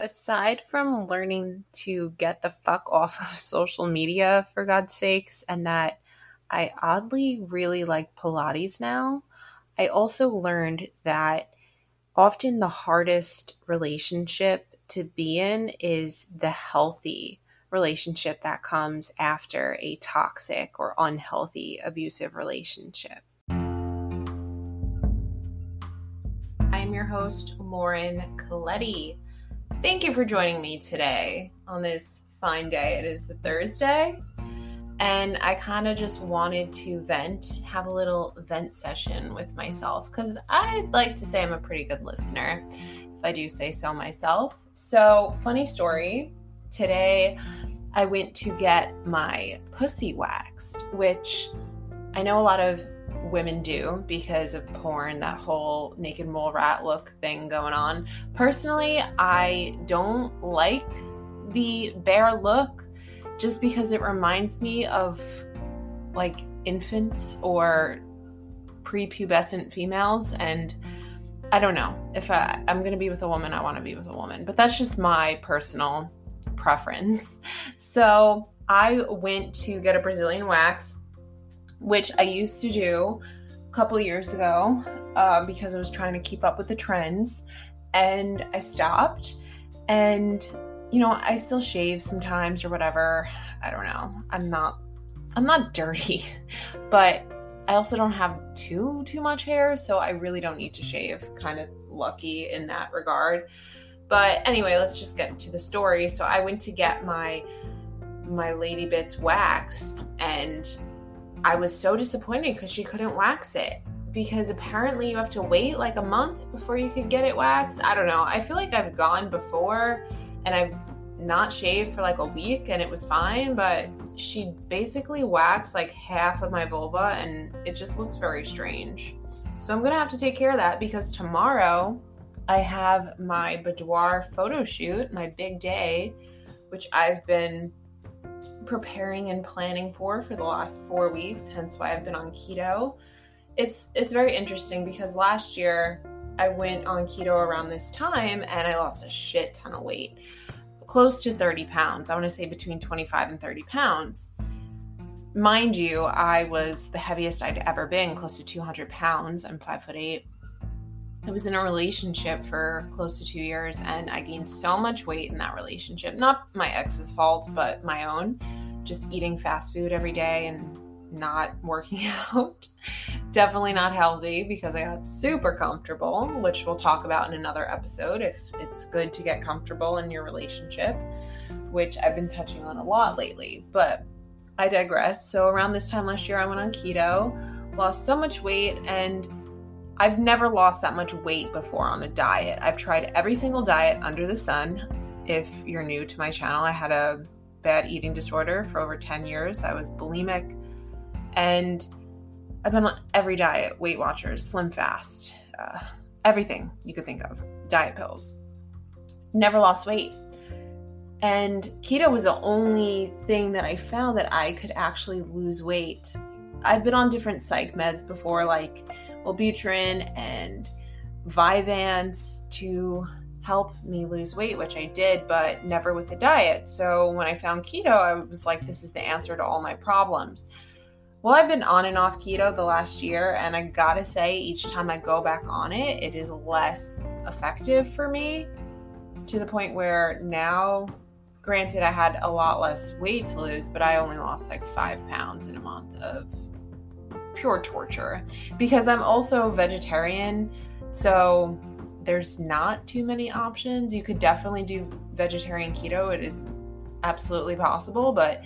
Aside from learning to get the fuck off of social media, for God's sakes, and that I oddly really like Pilates now, I also learned that often the hardest relationship to be in is the healthy relationship that comes after a toxic or unhealthy abusive relationship. I'm your host, Lauren Colletti. Thank you for joining me today on this fine day. It is the Thursday, and I kind of just wanted to vent, have a little vent session with myself because I'd like to say I'm a pretty good listener, if I do say so myself. So, funny story today, I went to get my pussy waxed, which I know a lot of women do because of porn, that whole naked mole rat look thing going on. Personally, I don't like the bare look just because it reminds me of like infants or prepubescent females and I don't know. If I, I'm going to be with a woman, I want to be with a woman. But that's just my personal preference. So I went to get a Brazilian wax which I used to do a couple years ago uh, because I was trying to keep up with the trends, and I stopped. And you know, I still shave sometimes or whatever. I don't know. I'm not I'm not dirty, but I also don't have too too much hair, so I really don't need to shave. Kind of lucky in that regard. But anyway, let's just get to the story. So I went to get my my lady bits waxed and I was so disappointed because she couldn't wax it because apparently you have to wait like a month before you could get it waxed. I don't know. I feel like I've gone before and I've not shaved for like a week and it was fine, but she basically waxed like half of my vulva and it just looks very strange. So I'm gonna have to take care of that because tomorrow I have my boudoir photo shoot, my big day, which I've been preparing and planning for for the last four weeks, hence why I've been on keto. It's it's very interesting because last year I went on keto around this time and I lost a shit ton of weight, close to 30 pounds. I want to say between 25 and 30 pounds. Mind you, I was the heaviest I'd ever been, close to 200 pounds. I'm five foot eight. I was in a relationship for close to two years and I gained so much weight in that relationship. Not my ex's fault, but my own. Just eating fast food every day and not working out. Definitely not healthy because I got super comfortable, which we'll talk about in another episode if it's good to get comfortable in your relationship, which I've been touching on a lot lately. But I digress. So, around this time last year, I went on keto, lost so much weight, and I've never lost that much weight before on a diet. I've tried every single diet under the sun. If you're new to my channel, I had a bad eating disorder for over 10 years. I was bulimic and I've been on every diet Weight Watchers, Slim Fast, uh, everything you could think of, diet pills. Never lost weight. And keto was the only thing that I found that I could actually lose weight. I've been on different psych meds before, like Wellbutrin and Vyvanse to help me lose weight, which I did, but never with a diet. So when I found keto, I was like, this is the answer to all my problems. Well, I've been on and off keto the last year, and I gotta say, each time I go back on it, it is less effective for me to the point where now, granted, I had a lot less weight to lose, but I only lost like five pounds in a month of pure torture because I'm also vegetarian. So there's not too many options. You could definitely do vegetarian keto, it is absolutely possible, but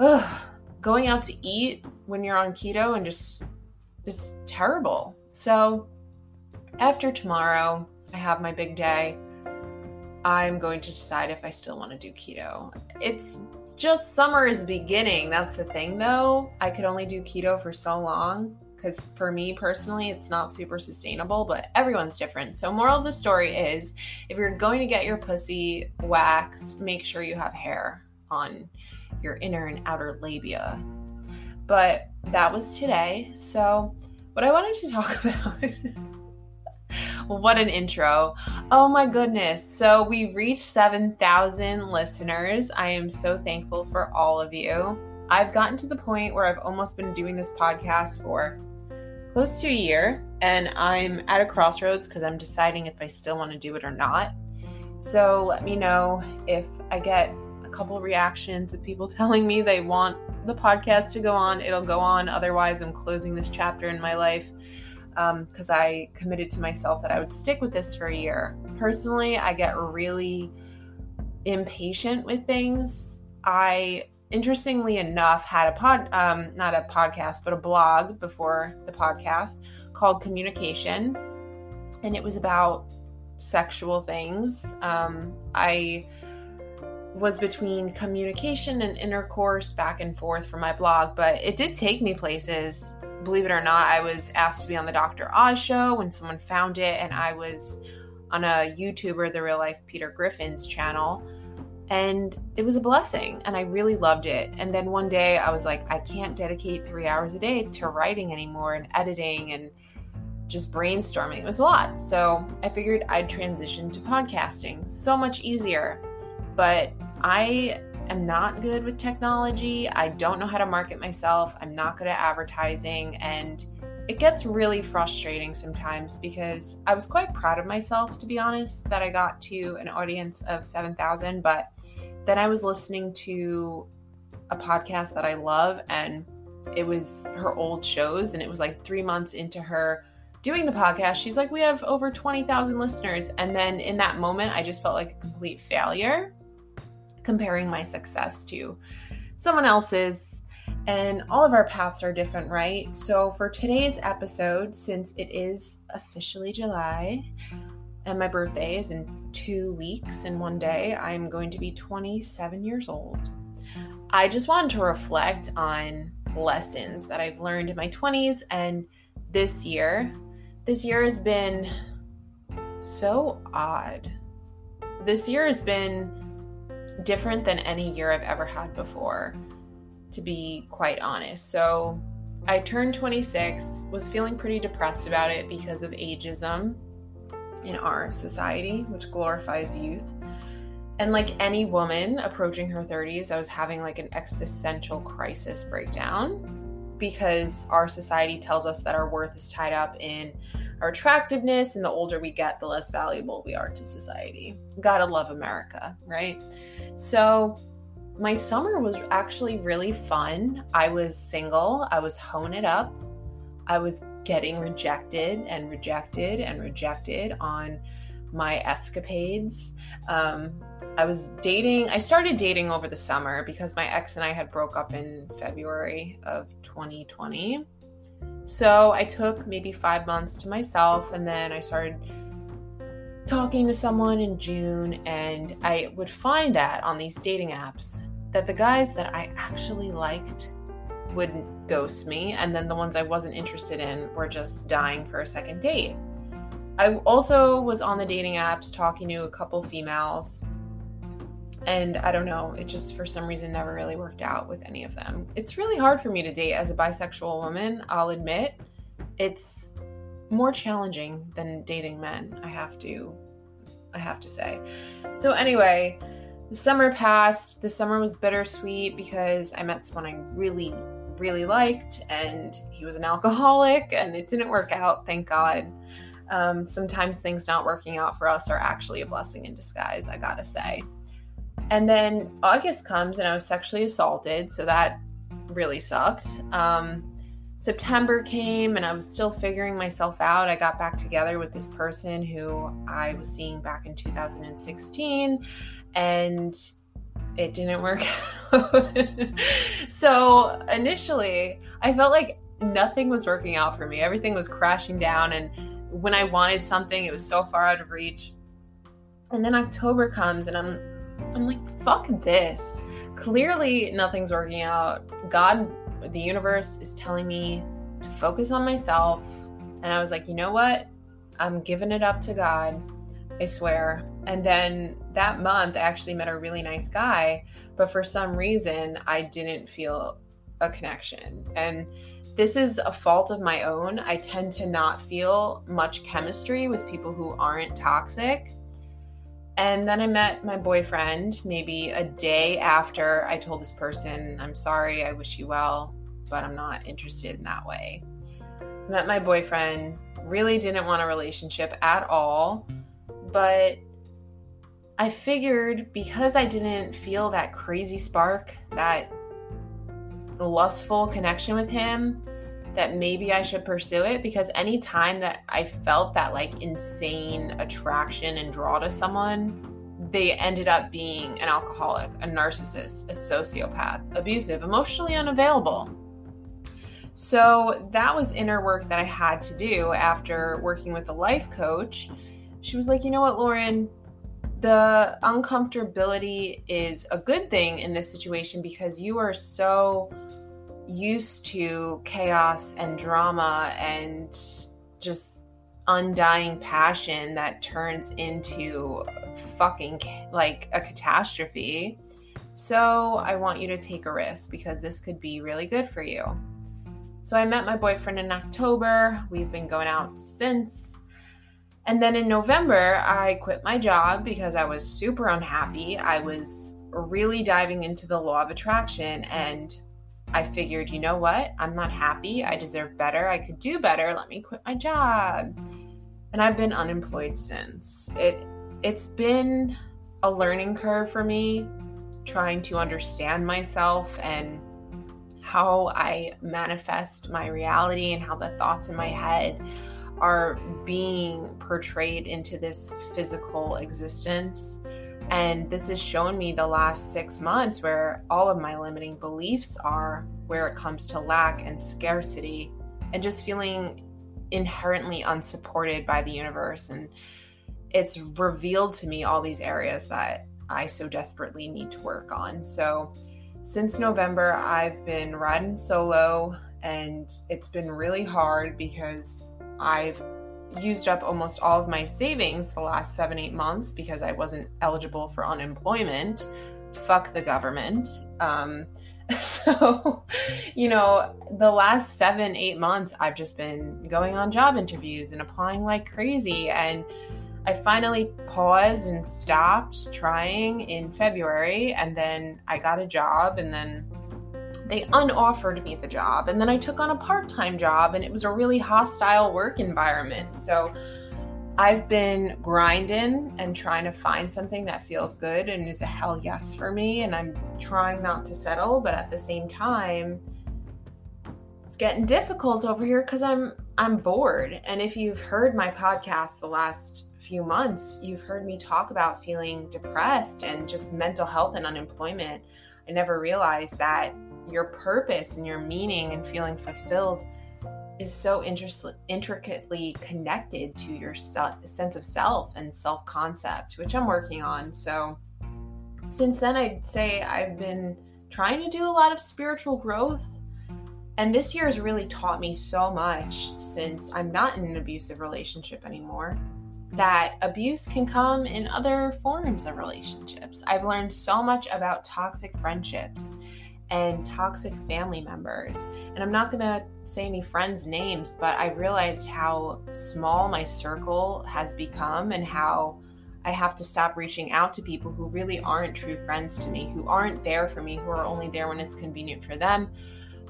ugh, going out to eat when you're on keto and just it's terrible. So after tomorrow, I have my big day. I'm going to decide if I still want to do keto. It's just summer is beginning. That's the thing though. I could only do keto for so long because for me personally, it's not super sustainable, but everyone's different. So, moral of the story is if you're going to get your pussy waxed, make sure you have hair on your inner and outer labia. But that was today. So, what I wanted to talk about what an intro. Oh my goodness. So we reached 7,000 listeners. I am so thankful for all of you. I've gotten to the point where I've almost been doing this podcast for close to a year, and I'm at a crossroads because I'm deciding if I still want to do it or not. So let me know if I get a couple reactions of people telling me they want the podcast to go on, it'll go on. Otherwise, I'm closing this chapter in my life because um, I committed to myself that I would stick with this for a year. Personally, I get really impatient with things. I, interestingly enough, had a pod, um, not a podcast, but a blog before the podcast called Communication. And it was about sexual things. Um, I was between communication and intercourse back and forth for my blog, but it did take me places. Believe it or not, I was asked to be on the Dr. Oz show when someone found it, and I was on a YouTuber, the real life Peter Griffin's channel. And it was a blessing, and I really loved it. And then one day I was like, I can't dedicate three hours a day to writing anymore and editing and just brainstorming. It was a lot. So I figured I'd transition to podcasting. So much easier. But I am not good with technology. I don't know how to market myself. I'm not good at advertising. And it gets really frustrating sometimes because I was quite proud of myself, to be honest, that I got to an audience of 7,000. But then I was listening to a podcast that I love, and it was her old shows. And it was like three months into her doing the podcast. She's like, We have over 20,000 listeners. And then in that moment, I just felt like a complete failure comparing my success to someone else's. And all of our paths are different, right? So, for today's episode, since it is officially July and my birthday is in two weeks and one day, I'm going to be 27 years old. I just wanted to reflect on lessons that I've learned in my 20s and this year. This year has been so odd. This year has been different than any year I've ever had before, to be quite honest. So I turned 26, was feeling pretty depressed about it because of ageism in our society, which glorifies youth. And like any woman approaching her 30s, I was having like an existential crisis breakdown because our society tells us that our worth is tied up in our attractiveness, and the older we get, the less valuable we are to society. Gotta love America, right? So, my summer was actually really fun. I was single, I was honing it up, I was getting rejected and rejected and rejected on my escapades. Um, I was dating, I started dating over the summer because my ex and I had broke up in February of 2020. So I took maybe five months to myself and then I started talking to someone in June, and I would find that on these dating apps that the guys that I actually liked wouldn't ghost me, and then the ones I wasn't interested in were just dying for a second date. I also was on the dating apps talking to a couple females, and I don't know, it just for some reason never really worked out with any of them. It's really hard for me to date as a bisexual woman, I'll admit. It's more challenging than dating men, I have to I have to say. So anyway, the summer passed. The summer was bittersweet because I met someone I really really liked and he was an alcoholic and it didn't work out, thank God. Um, sometimes things not working out for us are actually a blessing in disguise, I gotta say. And then August comes and I was sexually assaulted, so that really sucked. Um, September came and I was still figuring myself out. I got back together with this person who I was seeing back in 2016 and it didn't work out. so initially, I felt like nothing was working out for me. Everything was crashing down and when I wanted something, it was so far out of reach. And then October comes and I'm I'm like fuck this. Clearly nothing's working out. God the universe is telling me to focus on myself. And I was like, you know what? I'm giving it up to God. I swear. And then that month, I actually met a really nice guy, but for some reason, I didn't feel a connection. And this is a fault of my own. I tend to not feel much chemistry with people who aren't toxic. And then I met my boyfriend maybe a day after I told this person, I'm sorry, I wish you well, but I'm not interested in that way. Met my boyfriend, really didn't want a relationship at all, but I figured because I didn't feel that crazy spark, that lustful connection with him, that maybe I should pursue it because any time that I felt that like insane attraction and draw to someone, they ended up being an alcoholic, a narcissist, a sociopath, abusive, emotionally unavailable. So that was inner work that I had to do after working with a life coach. She was like, you know what, Lauren, the uncomfortability is a good thing in this situation because you are so used to chaos and drama and just undying passion that turns into fucking like a catastrophe. So I want you to take a risk because this could be really good for you. So I met my boyfriend in October. We've been going out since. And then in November, I quit my job because I was super unhappy. I was really diving into the law of attraction and I figured, you know what? I'm not happy. I deserve better. I could do better. Let me quit my job. And I've been unemployed since. It it's been a learning curve for me trying to understand myself and how I manifest my reality and how the thoughts in my head are being portrayed into this physical existence. And this has shown me the last six months where all of my limiting beliefs are where it comes to lack and scarcity and just feeling inherently unsupported by the universe. And it's revealed to me all these areas that I so desperately need to work on. So, since November, I've been riding solo, and it's been really hard because I've used up almost all of my savings the last seven, eight months because I wasn't eligible for unemployment. Fuck the government. Um, so, you know, the last seven, eight months, I've just been going on job interviews and applying like crazy. And I finally paused and stopped trying in February. And then I got a job, and then they unoffered me the job. And then I took on a part time job, and it was a really hostile work environment. So, I've been grinding and trying to find something that feels good and is a hell yes for me. And I'm trying not to settle, but at the same time, it's getting difficult over here because I'm I'm bored. And if you've heard my podcast the last few months, you've heard me talk about feeling depressed and just mental health and unemployment. I never realized that your purpose and your meaning and feeling fulfilled is so intricately connected to your sense of self and self concept, which I'm working on. So, since then, I'd say I've been trying to do a lot of spiritual growth. And this year has really taught me so much since I'm not in an abusive relationship anymore that abuse can come in other forms of relationships. I've learned so much about toxic friendships and toxic family members. And I'm not going to say any friends' names, but I realized how small my circle has become and how I have to stop reaching out to people who really aren't true friends to me, who aren't there for me, who are only there when it's convenient for them,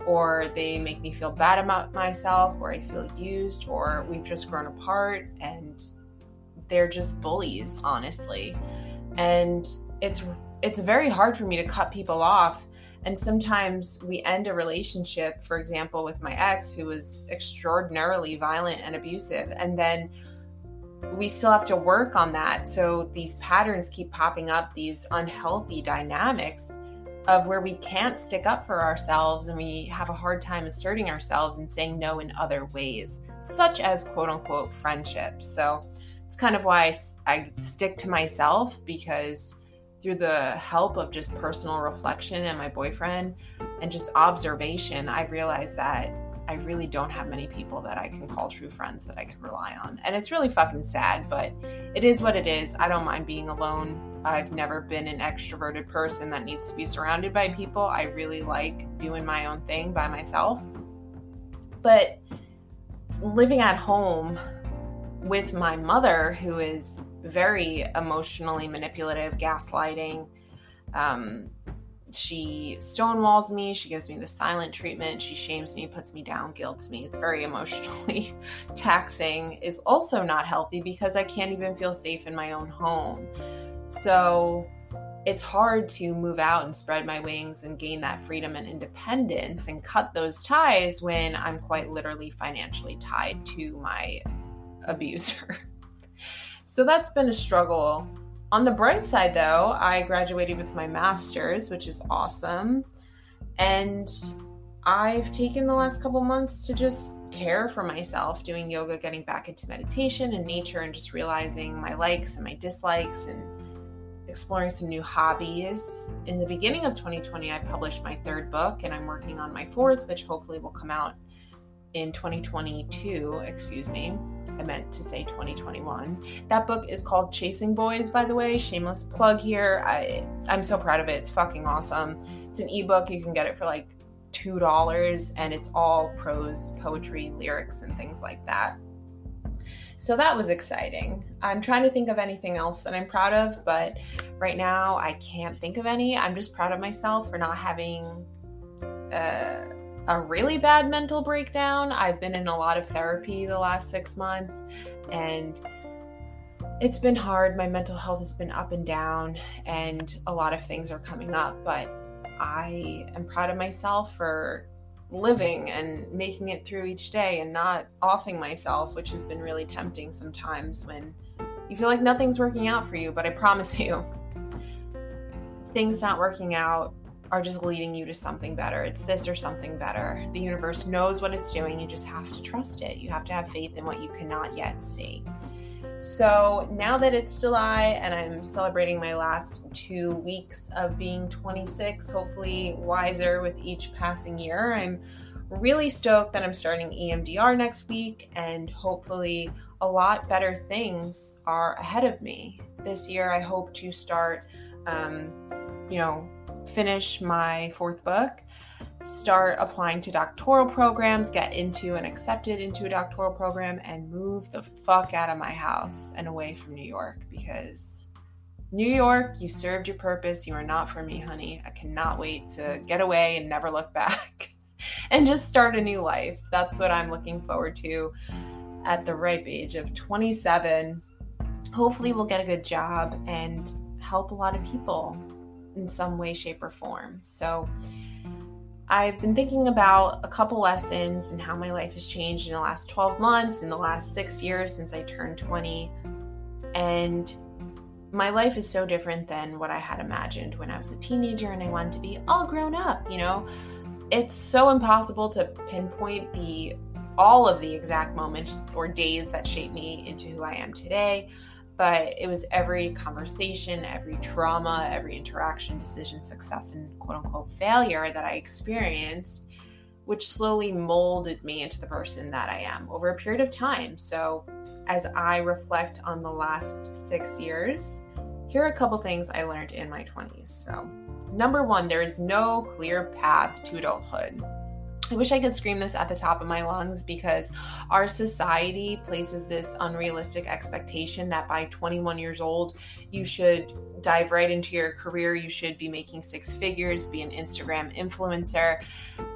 or they make me feel bad about myself, or I feel used, or we've just grown apart and they're just bullies, honestly. And it's it's very hard for me to cut people off and sometimes we end a relationship, for example, with my ex who was extraordinarily violent and abusive. And then we still have to work on that. So these patterns keep popping up, these unhealthy dynamics of where we can't stick up for ourselves and we have a hard time asserting ourselves and saying no in other ways, such as quote unquote friendships. So it's kind of why I, I stick to myself because through the help of just personal reflection and my boyfriend and just observation, I realized that I really don't have many people that I can call true friends that I can rely on. And it's really fucking sad, but it is what it is. I don't mind being alone. I've never been an extroverted person that needs to be surrounded by people. I really like doing my own thing by myself. But living at home with my mother, who is very emotionally manipulative, gaslighting, um, she stonewalls me. She gives me the silent treatment. She shames me, puts me down, guilts me. It's very emotionally taxing, is also not healthy because I can't even feel safe in my own home. So it's hard to move out and spread my wings and gain that freedom and independence and cut those ties when I'm quite literally financially tied to my abuser. So that's been a struggle on the bright side, though, I graduated with my master's, which is awesome. And I've taken the last couple months to just care for myself, doing yoga, getting back into meditation and nature, and just realizing my likes and my dislikes and exploring some new hobbies. In the beginning of 2020, I published my third book, and I'm working on my fourth, which hopefully will come out in 2022, excuse me. I meant to say 2021. That book is called Chasing Boys, by the way. Shameless plug here. I I'm so proud of it. It's fucking awesome. It's an ebook. You can get it for like two dollars, and it's all prose, poetry, lyrics, and things like that. So that was exciting. I'm trying to think of anything else that I'm proud of, but right now I can't think of any. I'm just proud of myself for not having. Uh, a really bad mental breakdown. I've been in a lot of therapy the last six months and it's been hard. My mental health has been up and down, and a lot of things are coming up, but I am proud of myself for living and making it through each day and not offing myself, which has been really tempting sometimes when you feel like nothing's working out for you. But I promise you, things not working out are just leading you to something better. It's this or something better. The universe knows what it's doing. You just have to trust it. You have to have faith in what you cannot yet see. So now that it's July and I'm celebrating my last two weeks of being 26, hopefully wiser with each passing year, I'm really stoked that I'm starting EMDR next week and hopefully a lot better things are ahead of me. This year, I hope to start, um, you know, finish my fourth book, start applying to doctoral programs, get into and accepted into a doctoral program, and move the fuck out of my house and away from New York because New York, you served your purpose. You are not for me, honey. I cannot wait to get away and never look back and just start a new life. That's what I'm looking forward to at the ripe age of 27. Hopefully, we'll get a good job and help a lot of people in some way, shape, or form. So I've been thinking about a couple lessons and how my life has changed in the last 12 months, in the last six years since I turned 20. And my life is so different than what I had imagined when I was a teenager and I wanted to be all grown up, you know? It's so impossible to pinpoint the all of the exact moments or days that shaped me into who I am today but it was every conversation, every trauma, every interaction, decision, success, and quote unquote failure that I experienced, which slowly molded me into the person that I am over a period of time. So, as I reflect on the last six years, here are a couple things I learned in my 20s. So, number one, there is no clear path to adulthood. I wish I could scream this at the top of my lungs because our society places this unrealistic expectation that by 21 years old, you should dive right into your career. You should be making six figures, be an Instagram influencer,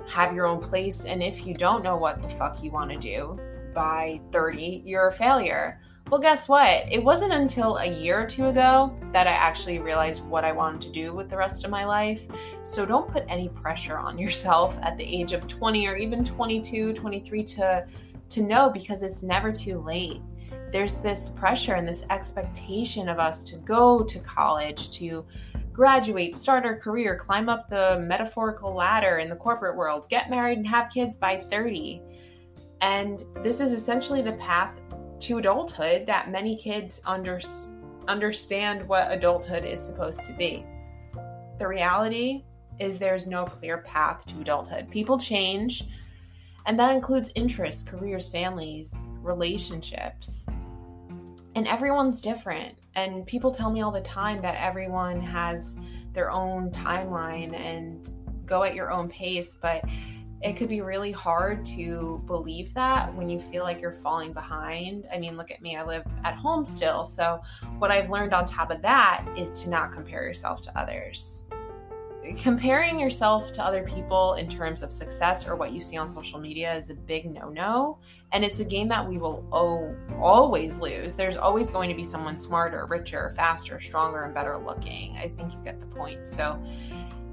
have your own place. And if you don't know what the fuck you want to do by 30, you're a failure. Well, guess what? It wasn't until a year or two ago that I actually realized what I wanted to do with the rest of my life. So don't put any pressure on yourself at the age of 20 or even 22, 23 to to know because it's never too late. There's this pressure and this expectation of us to go to college, to graduate, start our career, climb up the metaphorical ladder in the corporate world, get married and have kids by 30. And this is essentially the path to adulthood that many kids under, understand what adulthood is supposed to be. The reality is there's no clear path to adulthood. People change, and that includes interests, careers, families, relationships. And everyone's different. And people tell me all the time that everyone has their own timeline and go at your own pace, but it could be really hard to believe that when you feel like you're falling behind. I mean, look at me, I live at home still. So, what I've learned on top of that is to not compare yourself to others. Comparing yourself to other people in terms of success or what you see on social media is a big no no. And it's a game that we will oh, always lose. There's always going to be someone smarter, richer, faster, stronger, and better looking. I think you get the point. So,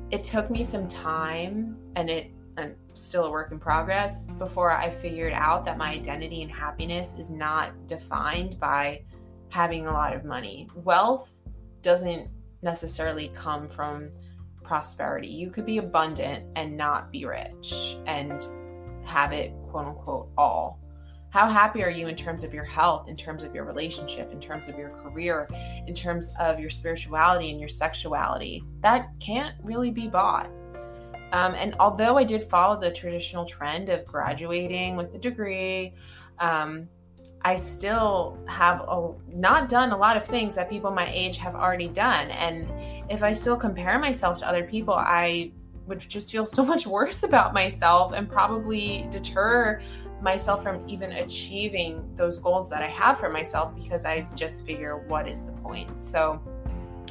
it took me some time and it I'm still a work in progress before I figured out that my identity and happiness is not defined by having a lot of money. Wealth doesn't necessarily come from prosperity. You could be abundant and not be rich and have it quote unquote all. How happy are you in terms of your health, in terms of your relationship, in terms of your career, in terms of your spirituality and your sexuality? That can't really be bought. Um, and although I did follow the traditional trend of graduating with a degree, um, I still have a, not done a lot of things that people my age have already done. And if I still compare myself to other people, I would just feel so much worse about myself and probably deter myself from even achieving those goals that I have for myself because I just figure, what is the point? So,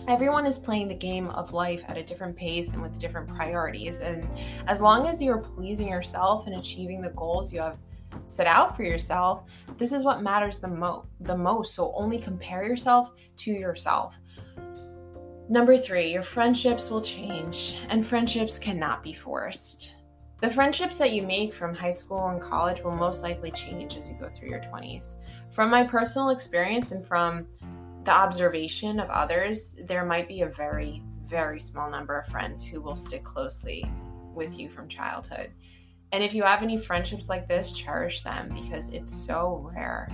everyone is playing the game of life at a different pace and with different priorities. And as long as you're pleasing yourself and achieving the goals you have set out for yourself, this is what matters the, mo- the most. So only compare yourself to yourself. Number three, your friendships will change, and friendships cannot be forced. The friendships that you make from high school and college will most likely change as you go through your 20s. From my personal experience and from the observation of others, there might be a very, very small number of friends who will stick closely with you from childhood. And if you have any friendships like this, cherish them because it's so rare.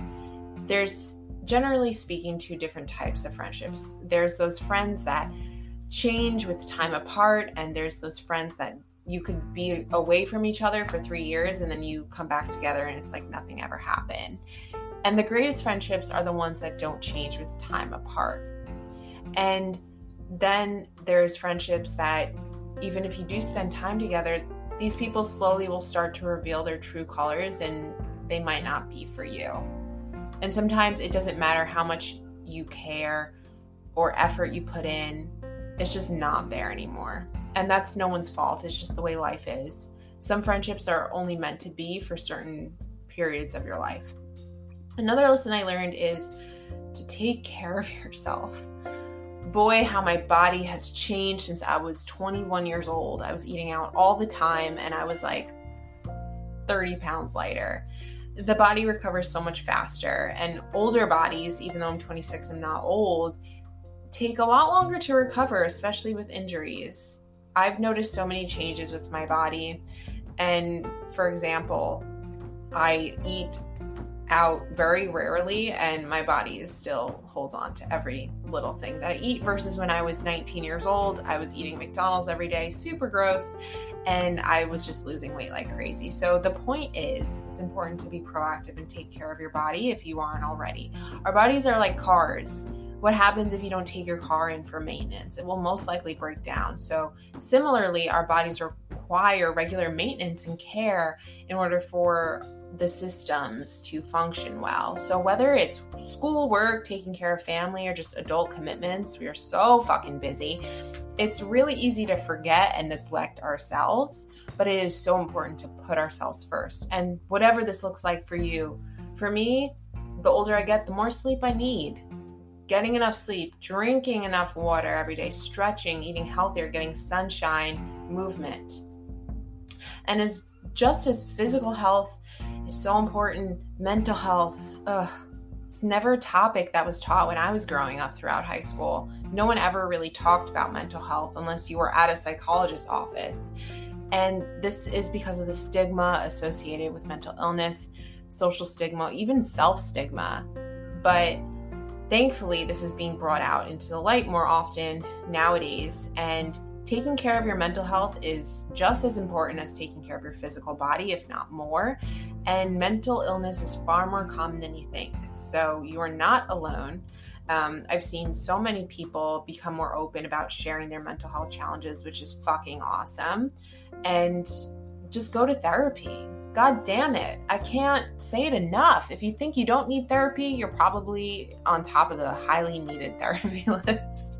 There's generally speaking two different types of friendships. There's those friends that change with time apart, and there's those friends that you could be away from each other for three years and then you come back together and it's like nothing ever happened. And the greatest friendships are the ones that don't change with time apart. And then there's friendships that, even if you do spend time together, these people slowly will start to reveal their true colors and they might not be for you. And sometimes it doesn't matter how much you care or effort you put in, it's just not there anymore. And that's no one's fault, it's just the way life is. Some friendships are only meant to be for certain periods of your life. Another lesson I learned is to take care of yourself. Boy, how my body has changed since I was 21 years old. I was eating out all the time and I was like 30 pounds lighter. The body recovers so much faster, and older bodies, even though I'm 26 and not old, take a lot longer to recover, especially with injuries. I've noticed so many changes with my body. And for example, I eat out very rarely and my body is still holds on to every little thing that I eat versus when I was 19 years old I was eating McDonald's every day super gross and I was just losing weight like crazy. So the point is it's important to be proactive and take care of your body if you aren't already. Our bodies are like cars. What happens if you don't take your car in for maintenance? It will most likely break down. So similarly our bodies require regular maintenance and care in order for the systems to function well. So, whether it's school work, taking care of family, or just adult commitments, we are so fucking busy. It's really easy to forget and neglect ourselves, but it is so important to put ourselves first. And whatever this looks like for you, for me, the older I get, the more sleep I need. Getting enough sleep, drinking enough water every day, stretching, eating healthier, getting sunshine, movement. And as just as physical health so important. Mental health, ugh, it's never a topic that was taught when I was growing up throughout high school. No one ever really talked about mental health unless you were at a psychologist's office. And this is because of the stigma associated with mental illness, social stigma, even self stigma. But thankfully, this is being brought out into the light more often nowadays. And taking care of your mental health is just as important as taking care of your physical body, if not more. And mental illness is far more common than you think. So you are not alone. Um, I've seen so many people become more open about sharing their mental health challenges, which is fucking awesome. And just go to therapy. God damn it. I can't say it enough. If you think you don't need therapy, you're probably on top of the highly needed therapy list.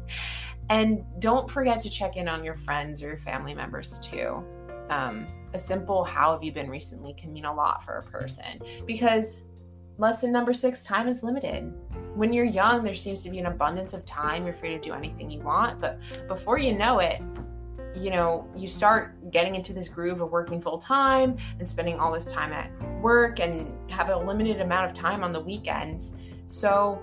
And don't forget to check in on your friends or your family members too. Um, a simple how have you been recently can mean a lot for a person because lesson number six time is limited. When you're young, there seems to be an abundance of time. You're free to do anything you want. But before you know it, you know, you start getting into this groove of working full time and spending all this time at work and have a limited amount of time on the weekends. So,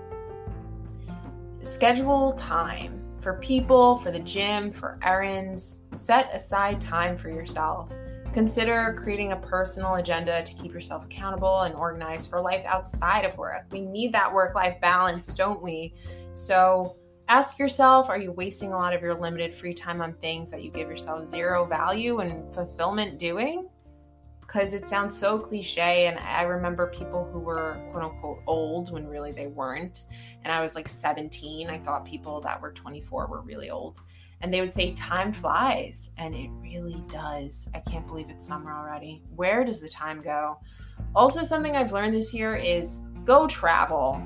schedule time for people, for the gym, for errands. Set aside time for yourself. Consider creating a personal agenda to keep yourself accountable and organized for life outside of work. We need that work life balance, don't we? So, Ask yourself are you wasting a lot of your limited free time on things that you give yourself zero value and fulfillment doing? Because it sounds so cliche. And I remember people who were quote unquote old when really they weren't. And I was like 17. I thought people that were 24 were really old. And they would say, Time flies. And it really does. I can't believe it's summer already. Where does the time go? Also, something I've learned this year is go travel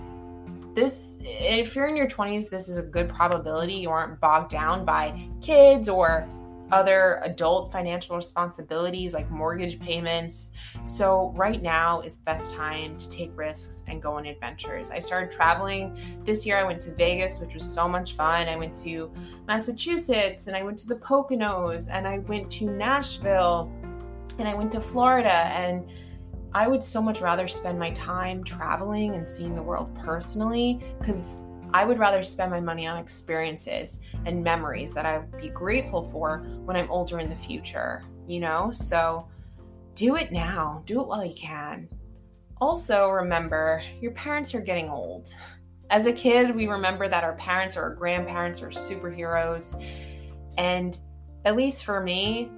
this if you're in your 20s this is a good probability you aren't bogged down by kids or other adult financial responsibilities like mortgage payments. So, right now is the best time to take risks and go on adventures. I started traveling this year. I went to Vegas, which was so much fun. I went to Massachusetts and I went to the Poconos and I went to Nashville and I went to Florida and I would so much rather spend my time traveling and seeing the world personally because I would rather spend my money on experiences and memories that I would be grateful for when I'm older in the future, you know? So do it now, do it while you can. Also, remember your parents are getting old. As a kid, we remember that our parents or our grandparents are superheroes. And at least for me,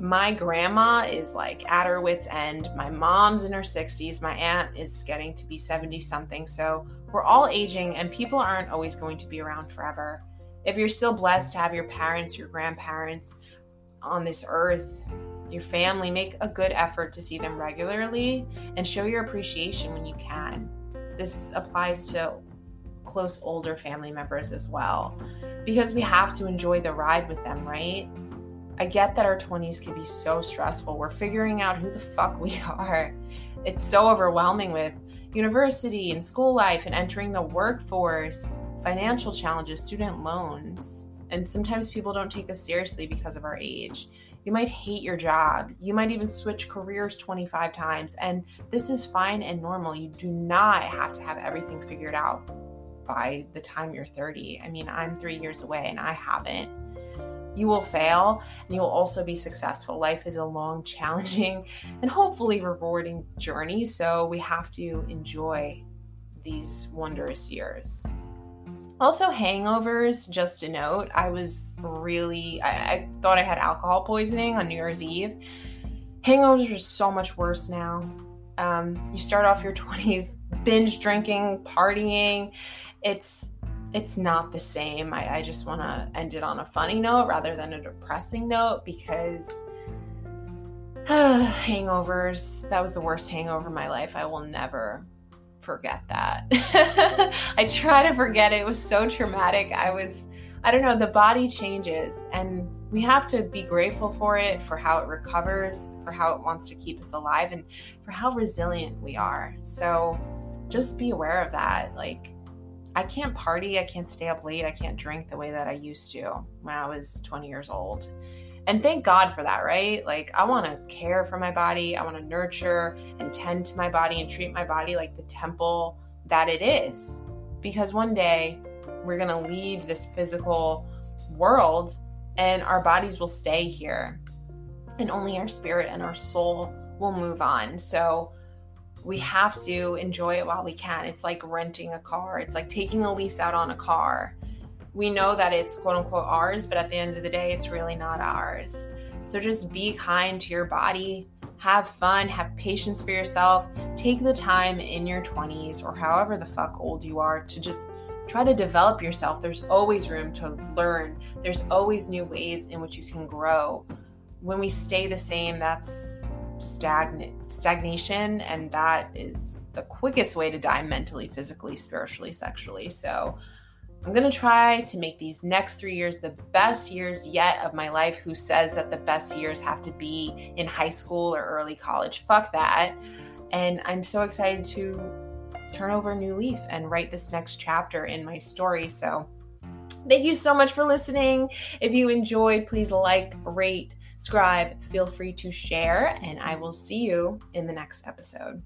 my grandma is like at her wits' end. My mom's in her 60s. My aunt is getting to be 70 something. So we're all aging, and people aren't always going to be around forever. If you're still blessed to have your parents, your grandparents on this earth, your family, make a good effort to see them regularly and show your appreciation when you can. This applies to close older family members as well because we have to enjoy the ride with them, right? I get that our 20s can be so stressful. We're figuring out who the fuck we are. It's so overwhelming with university and school life and entering the workforce, financial challenges, student loans. And sometimes people don't take us seriously because of our age. You might hate your job. You might even switch careers 25 times. And this is fine and normal. You do not have to have everything figured out by the time you're 30. I mean, I'm three years away and I haven't. You will fail and you will also be successful. Life is a long, challenging, and hopefully rewarding journey. So we have to enjoy these wondrous years. Also, hangovers, just a note, I was really, I, I, thought I had alcohol poisoning on New Year's Eve. Hangovers are so much worse now. Um, you start off your 20s binge drinking, partying. It's it's not the same. I, I just want to end it on a funny note rather than a depressing note because hangovers, that was the worst hangover of my life. I will never forget that. I try to forget it. It was so traumatic. I was, I don't know, the body changes and we have to be grateful for it, for how it recovers, for how it wants to keep us alive, and for how resilient we are. So just be aware of that. Like, I can't party, I can't stay up late, I can't drink the way that I used to when I was 20 years old. And thank God for that, right? Like, I want to care for my body, I want to nurture and tend to my body and treat my body like the temple that it is. Because one day we're to leave this physical world and our bodies will stay here. And only our spirit and our soul will move on. So, we have to enjoy it while we can. It's like renting a car, it's like taking a lease out on a car. We know that it's quote unquote ours, but at the end of the day, it's really not ours. So just be kind to your body, have fun, have patience for yourself, take the time in your 20s or however the fuck old you are to just try to develop yourself. There's always room to learn, there's always new ways in which you can grow. when we stay the same, that's stagnant stagnation and that is the quickest way to die mentally physically spiritually sexually. So i'm going to try to make these next three years the best years yet of my life. Who says that the best years have to be in high school or early college? Fuck that. And i'm so excited to turn over a new leaf and write this next chapter in my story. So Thank you so much for listening. If you enjoyed, please like, rate, subscribe, feel free to share, and I will see you in the next episode.